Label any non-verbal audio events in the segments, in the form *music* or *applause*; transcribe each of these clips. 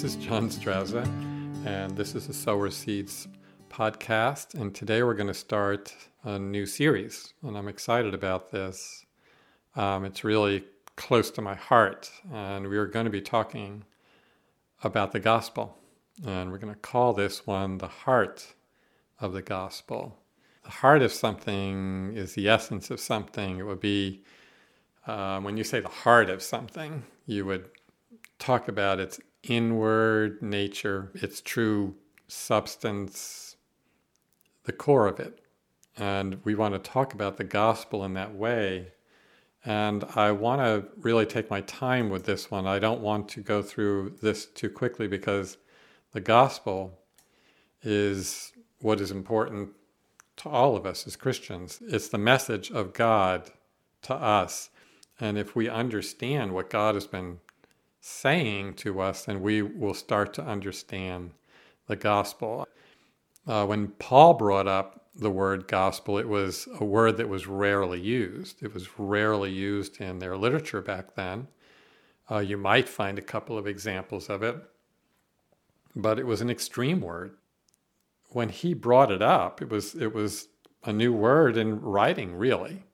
this is John Strazza, and this is the Sower Seeds podcast. And today we're going to start a new series, and I'm excited about this. Um, it's really close to my heart, and we are going to be talking about the gospel. And we're going to call this one the heart of the gospel. The heart of something is the essence of something. It would be um, when you say the heart of something, you would talk about its inward nature, its true substance, the core of it. And we want to talk about the gospel in that way. And I want to really take my time with this one. I don't want to go through this too quickly because the gospel is what is important to all of us as Christians. It's the message of God to us. And if we understand what God has been saying to us, then we will start to understand the gospel. Uh, when Paul brought up the word gospel, it was a word that was rarely used. It was rarely used in their literature back then. Uh, you might find a couple of examples of it, but it was an extreme word. When he brought it up, it was it was a new word in writing, really,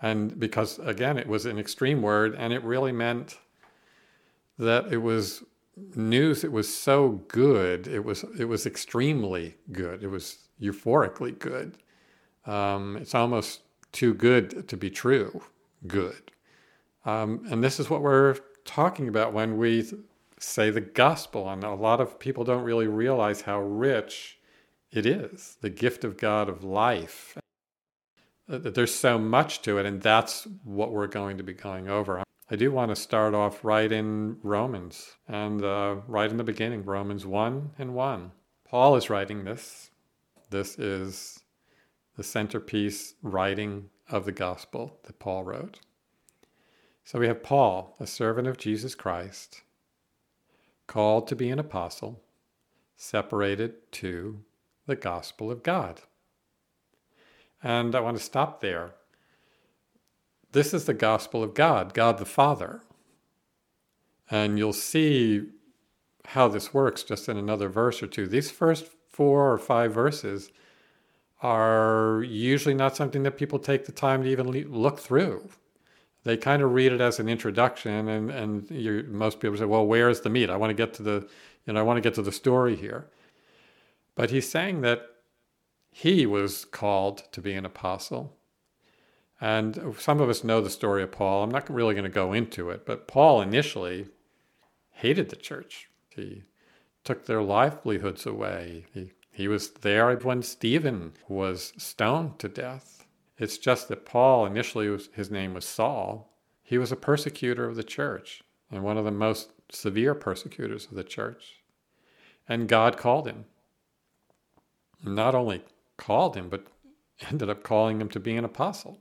and because again, it was an extreme word, and it really meant that it was news it was so good it was it was extremely good it was euphorically good. Um, it's almost too good to be true good. Um, and this is what we're talking about when we say the gospel and a lot of people don't really realize how rich it is the gift of god of life. There's so much to it and that's what we're going to be going over I do want to start off right in Romans and uh, right in the beginning, Romans 1 and 1. Paul is writing this. This is the centerpiece writing of the gospel that Paul wrote. So we have Paul, a servant of Jesus Christ, called to be an apostle, separated to the gospel of God. And I want to stop there this is the gospel of God, God the Father. And you'll see how this works just in another verse or two. These first four or five verses are usually not something that people take the time to even look through. They kind of read it as an introduction, and and most people say, "Well, where's the meat? I want to get to the, you know, I want to get to the story here." But he's saying that he was called to be an apostle, and some of us know the story of Paul. I'm not really going to go into it, but Paul initially hated the church. He took their livelihoods away. He, he was there when Stephen was stoned to death. It's just that Paul initially was, his name was Saul. He was a persecutor of the church and one of the most severe persecutors of the church. And God called him. Not only called him, but ended up calling him to be an apostle.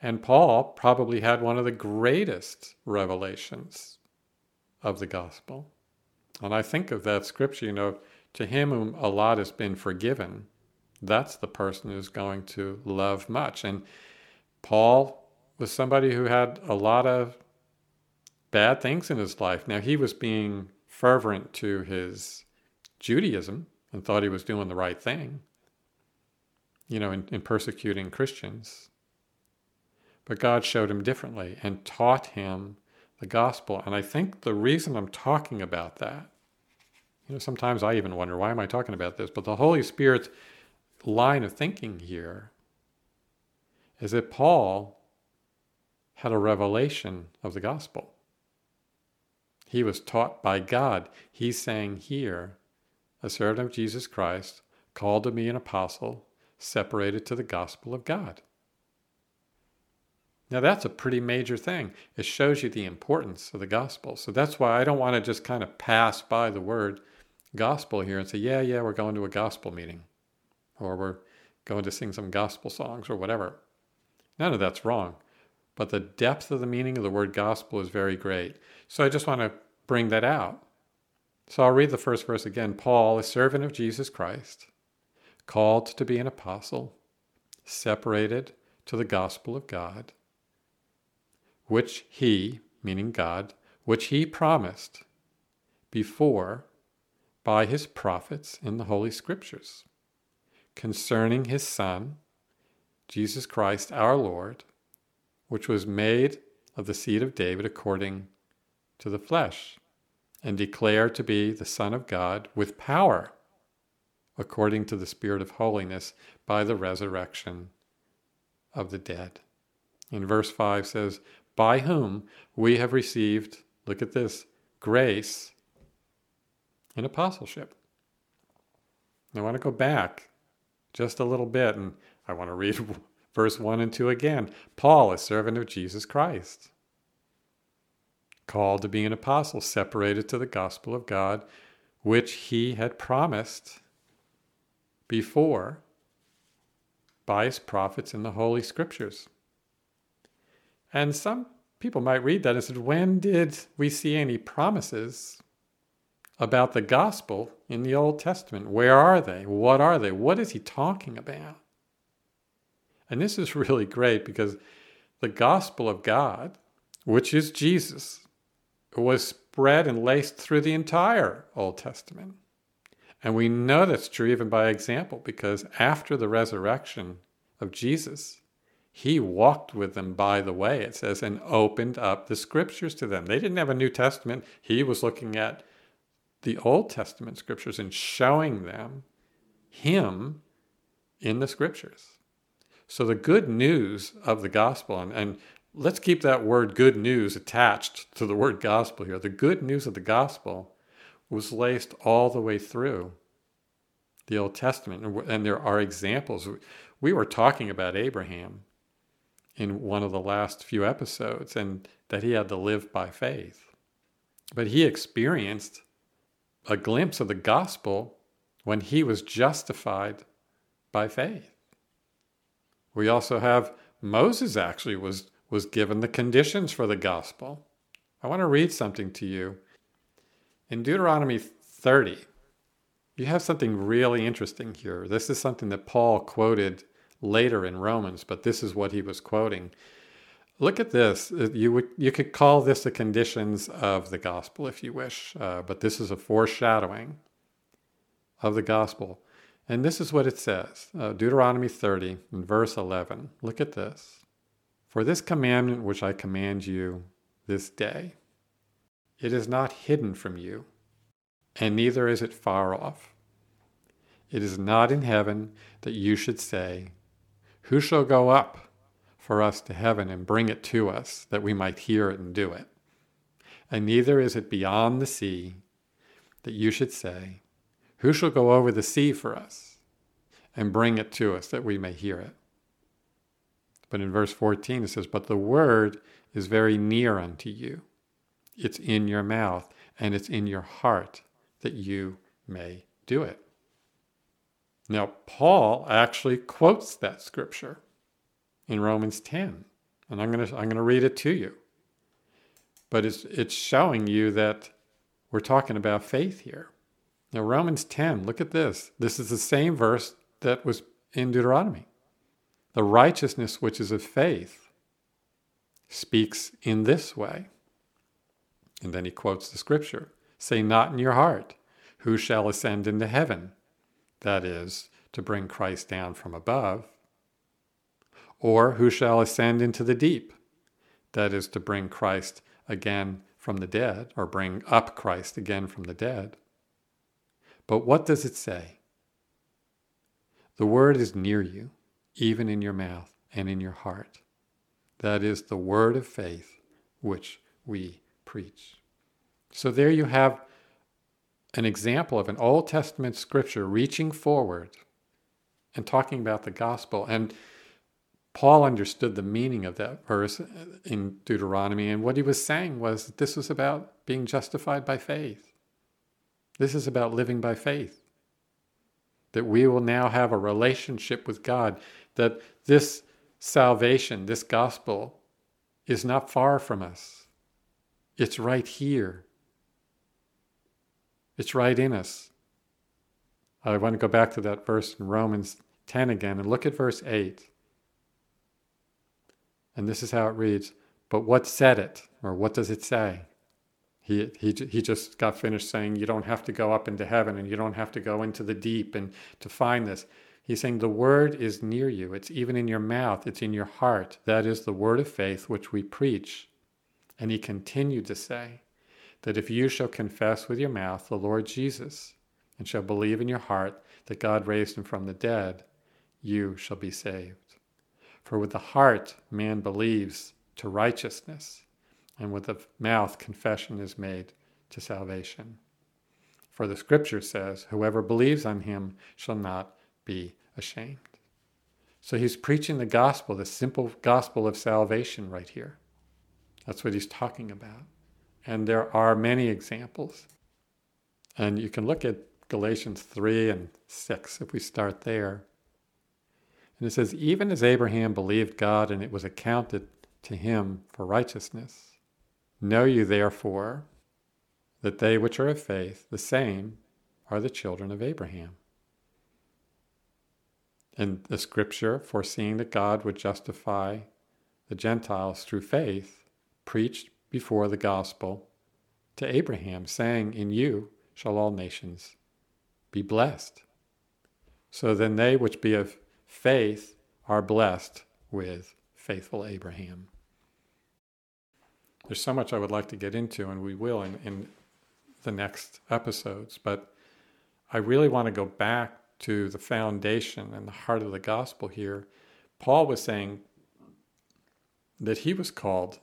And Paul probably had one of the greatest revelations of the gospel. And I think of that scripture, you know, to him whom a lot has been forgiven, that's the person who's going to love much. And Paul was somebody who had a lot of bad things in his life. Now, he was being fervent to his Judaism and thought he was doing the right thing, you know, in, in persecuting Christians. But God showed him differently and taught him the gospel. And I think the reason I'm talking about that, you know, sometimes I even wonder, why am I talking about this? But the Holy Spirit's line of thinking here is that Paul had a revelation of the gospel. He was taught by God. He's saying here, a servant of Jesus Christ, called to be an apostle, separated to the gospel of God. Now, that's a pretty major thing. It shows you the importance of the gospel. So that's why I don't want to just kind of pass by the word gospel here and say, yeah, yeah, we're going to a gospel meeting or we're going to sing some gospel songs or whatever. None of that's wrong. But the depth of the meaning of the word gospel is very great. So I just want to bring that out. So I'll read the first verse again. Paul, a servant of Jesus Christ, called to be an apostle, separated to the gospel of God which he, meaning God, which he promised before by his prophets in the Holy Scriptures concerning his Son, Jesus Christ our Lord, which was made of the seed of David according to the flesh, and declared to be the Son of God with power, according to the Spirit of holiness, by the resurrection of the dead. In verse 5 says, By whom we have received, look at this, grace and apostleship. I want to go back just a little bit and I want to read *laughs* verse 1 and 2 again. Paul, a servant of Jesus Christ, called to be an apostle, separated to the gospel of God, which he had promised before by his prophets in the Holy Scriptures. And some people might read that and say, when did we see any promises about the gospel in the Old Testament? Where are they? What are they? What is he talking about? And this is *laughs* really great because the gospel of God, which is Jesus, was spread and laced through the entire Old Testament. And we know that's true even by example because after the resurrection of Jesus, he walked with them by the way, it says, and opened up the scriptures to them. They didn't have a New Testament. He was looking at the Old Testament scriptures and showing them him in the scriptures. So the good news of the gospel, and, and let's keep that word good news attached to the word gospel here. The good news of the gospel was laced all the way through the Old Testament. And there are examples. We were talking about Abraham in one of the last few episodes and that he had to live by faith. But he experienced a glimpse of the gospel when he was justified by faith. We also have Moses actually was, was given the conditions for the gospel. I want to read something to you. In Deuteronomy 30, you have something really interesting here. This is something that Paul quoted later in Romans, but this is what he was quoting. Look at this. Uh, you would you could call this the conditions of the gospel if you wish, uh, but this is a foreshadowing of the gospel. And this is what it says uh, Deuteronomy 30, in verse 11. Look at this. For this commandment which I command you this day, it is not hidden from you, and neither is it far off. It is not in heaven that you should say, Who shall go up? for us to heaven and bring it to us that we might hear it and do it. And neither is it beyond the sea that you should say, Who shall go over the sea for us and bring it to us that we may hear it? But in verse 14 it says, But the word is very near unto you. It's in your mouth and it's in your heart that you may do it. Now, Paul actually quotes that scripture in Romans 10. And I'm going to I'm going to read it to you. But it's it's showing you that we're talking about faith here. Now Romans 10, look at this. This is the same verse that was in Deuteronomy. The righteousness which is of faith speaks in this way. And then he quotes the scripture Say not in your heart, Who shall ascend into heaven? That is, to bring Christ down from above. Or who shall ascend into the deep? That is to bring Christ again from the dead, or bring up Christ again from the dead. But what does it say? The word is near you, even in your mouth and in your heart. That is the word of faith which we preach. So there you have an example of an Old Testament scripture reaching forward and talking about the gospel. And Paul understood the meaning of that verse in Deuteronomy, and what he was saying was that this was about being justified by faith. This is about living by faith. That we will now have a relationship with God, that this salvation, this gospel, is not far from us. It's right here. It's right in us. I want to go back to that verse in Romans 10 again and look at verse 8. And this is how it reads But what said it? Or what does it say? He, he, he just got finished saying, You don't have to go up into heaven and you don't have to go into the deep and to find this. He's saying, The word is near you. It's even in your mouth, it's in your heart. That is the word of faith which we preach. And he continued to say, That if you shall confess with your mouth the Lord Jesus and shall believe in your heart that God raised him from the dead, you shall be saved. For with the heart man believes to righteousness and with the mouth confession is made to salvation. For the scripture says, Whoever believes on him shall not be ashamed. So he's preaching the gospel, the simple gospel of salvation right here. That's what he's talking about. And there are many examples. And you can look at Galatians 3 and 6 if we start there. And it says, Even as Abraham believed God and it was accounted to him for righteousness. Know you therefore that they which are of faith, the same are the children of Abraham. And the scripture, foreseeing that God would justify the Gentiles through faith, preached before the gospel to Abraham, saying, In you shall all nations be blessed. So then they which be of faith are blessed with faithful Abraham. There's so much I would like to get into, and we will in, in the next episodes, but I really want to go back to the foundation and the heart of the gospel here. Paul was saying that he was called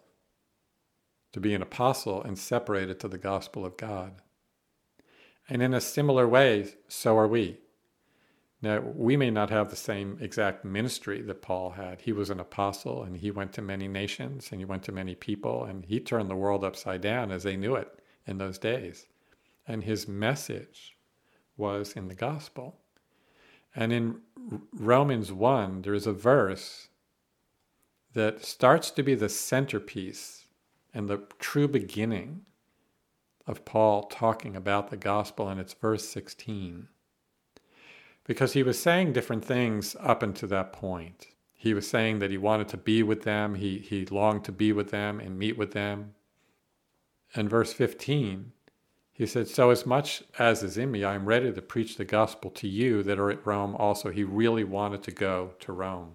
to be an apostle and separated to the gospel of God. And in a similar way, so are we. Now, we may not have the same exact ministry that Paul had. He was an apostle and he went to many nations and he went to many people and he turned the world upside down as they knew it in those days. And his message was in the gospel. And in Romans 1, there's a verse that starts to be the centerpiece and the true beginning of Paul talking about the gospel, and it's verse 16 because he was saying different things up until that point. He was saying that he wanted to be with them, he, he longed to be with them and meet with them. And verse 15, he said, So as much as is in me, I am ready to preach the gospel to you that are at Rome also. He really wanted to go to Rome.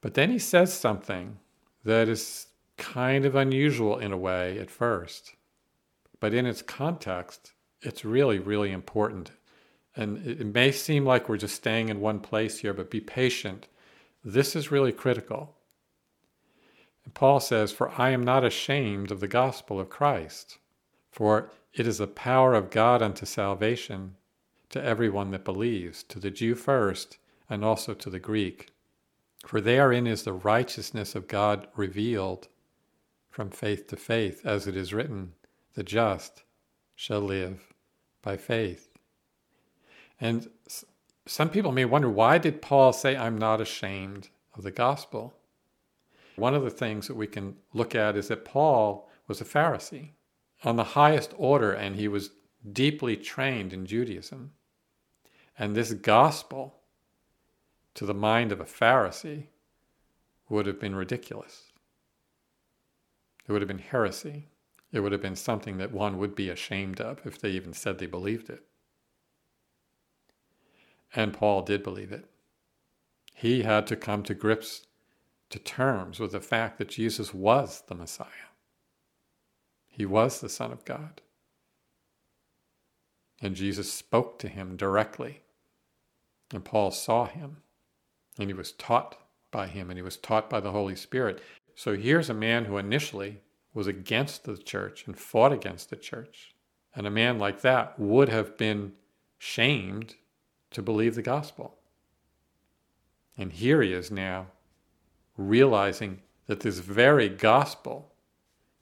But then he says something that is kind of unusual in a way at first. But in its context, it's really, really important and it may seem like we're just staying in one place here, but be patient. This is really critical. And Paul says, For I am not ashamed of the gospel of Christ, for it is the power of God unto salvation to everyone that believes, to the Jew first, and also to the Greek. For therein is the righteousness of God revealed from faith to faith, as it is written, The just shall live by faith. And some people may wonder why did Paul say, I'm not ashamed of the gospel? One of the things that we can look at is that Paul was a Pharisee on the highest order and he was deeply trained in Judaism. And this gospel, to the mind of a Pharisee, would have been ridiculous. It would have been heresy. It would have been something that one would be ashamed of if they even said they believed it. And Paul did believe it. He had to come to grips, to terms with the fact that Jesus was the Messiah. He was the Son of God. And Jesus spoke to him directly. And Paul saw him. And he was taught by him, and he was taught by the Holy Spirit. So here's a man who initially was against the church and fought against the church. And a man like that would have been shamed to believe the gospel. And here he is now realizing that this very gospel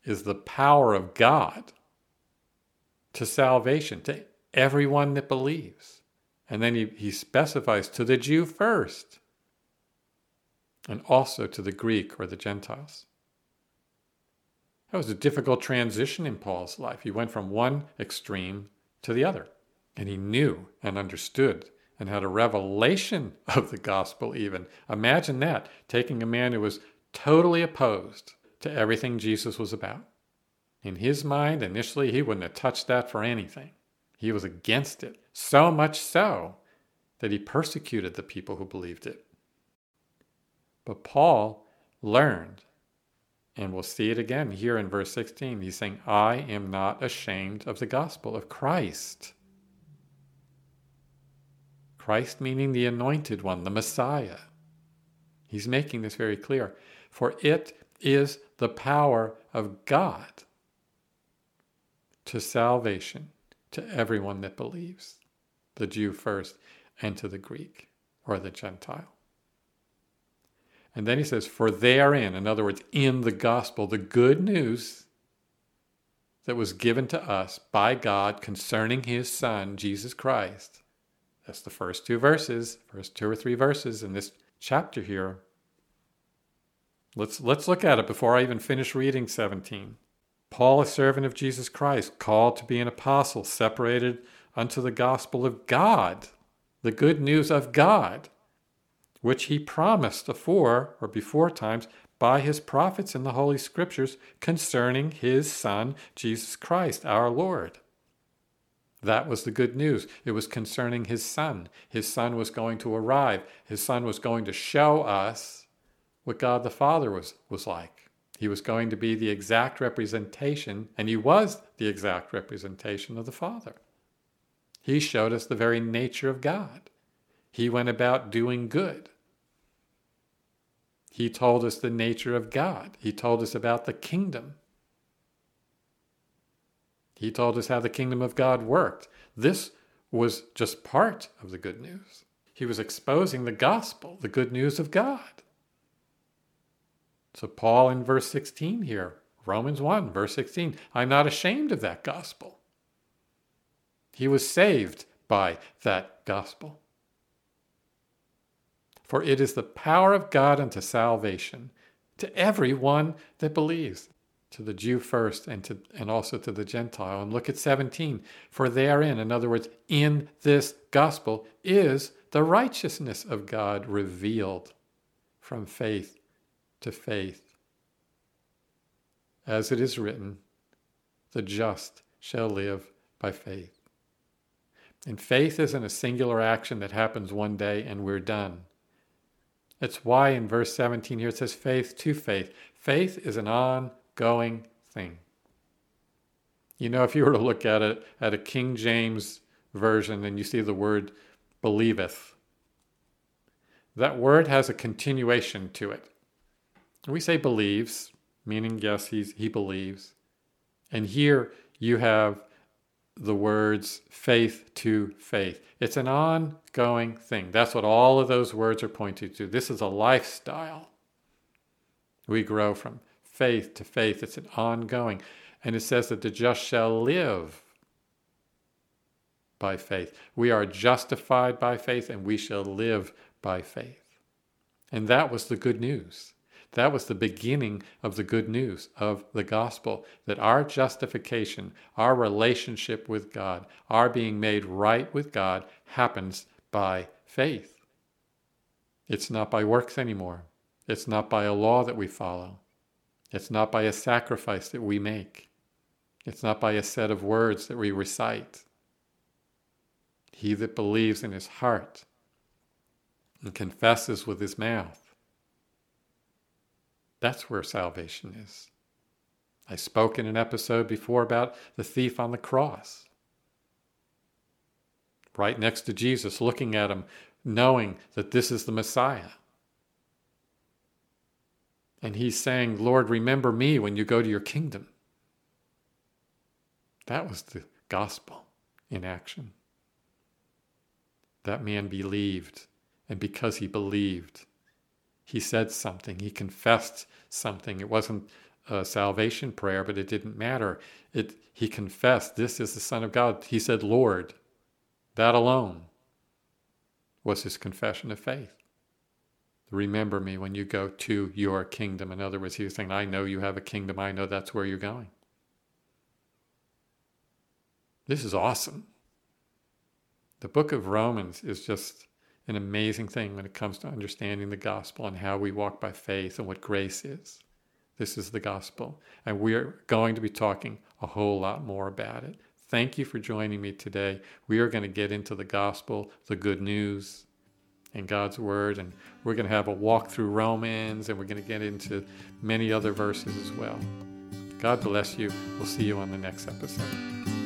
is the power of God to salvation, to everyone that believes. And then he, he specifies to the Jew first, and also to the Greek or the Gentiles. That was a difficult transition in Paul's life. He went from one extreme to the other, and he knew and understood and had a revelation *laughs* of the gospel, even. Imagine that, taking a man who was totally opposed to everything Jesus was about. In his mind, initially, he wouldn't have touched that for anything. He was against it, so much so that he persecuted the people who believed it. But Paul learned, and we'll see it again here in verse 16. He's saying, I am not ashamed of the gospel of Christ. Christ meaning the anointed one, the Messiah. He's making this very clear. For it is the power of God to salvation to everyone that believes, the Jew first, and to the Greek or the Gentile. And then he says, For therein, in other words, in the gospel, the good news that was given to us by God concerning his Son, Jesus Christ. That's the first two verses, first two or three verses in this chapter here. Let's, let's look at it before I even finish reading 17. Paul, a servant of Jesus Christ, called to be an apostle, separated unto the gospel of God, the good news of God, which he promised afore or before times by his prophets in the Holy Scriptures concerning his Son, Jesus Christ, our Lord. That was the good news. It was concerning his Son. His Son was going to arrive, his Son was going to show us what God the Father was, was like. He was going to be the exact representation, and he was the exact representation of the Father. He showed us the very nature of God. He went about doing good. He told us the nature of God. He told us about the kingdom. He told us how the kingdom of God worked. This was just part of the good news. He was exposing the gospel, the good news of God. So, Paul in verse 16 here, Romans 1, verse 16, I'm not ashamed of that gospel. He was saved by that gospel. For it is the power of God unto salvation to everyone that believes, to the Jew first and, to, and also to the Gentile. And look at 17. For therein, in other words, in this gospel, is the righteousness of God revealed from faith to faith. As it is written, the just shall live by faith. And faith isn't a singular action that happens one day and we're done. It's why in verse 17 here it says faith to faith. Faith is an ongoing thing. You know, if you were to look at it at a King James version and you see the word believeth, that word has a continuation to it. We say believes, meaning yes, he's, he believes. And here you have the words faith to faith. It's an ongoing thing. That's what all of those words are pointing to. This is a lifestyle. We grow from faith to faith. It's an ongoing. And it says that the just shall live by faith. We are justified by faith and we shall live by faith. And that was the good news. That was the beginning of the good news of the gospel that our justification, our relationship with God, our being made right with God happens by faith. It's not by works anymore. It's not by a law that we follow. It's not by a sacrifice that we make. It's not by a set of words that we recite. He that believes in his heart and confesses with his mouth that's where salvation is. I spoke in an episode before about the thief on the cross. Right next to Jesus, looking at him, knowing that this is the Messiah. And he's saying, Lord, remember me when you go to your kingdom. That was the gospel in action. That man believed, and because he believed, he said something, he confessed something. It wasn't a salvation prayer, but it didn't matter. It, he confessed, This is the Son of God. He said, Lord. That alone was his confession of faith. Remember me when you go to your kingdom. In other words, he was saying, I know you have a kingdom. I know that's where you're going. This is awesome. The book of Romans is just an amazing thing when it comes to understanding the gospel and how we walk by faith and what grace is. This is the gospel. And we're going to be talking a whole lot more about it. Thank you for joining me today. We are going to get into the gospel, the good news, and God's word. And we're going to have a walk through Romans and we're going to get into many other verses as well. God bless you. We'll see you on the next episode.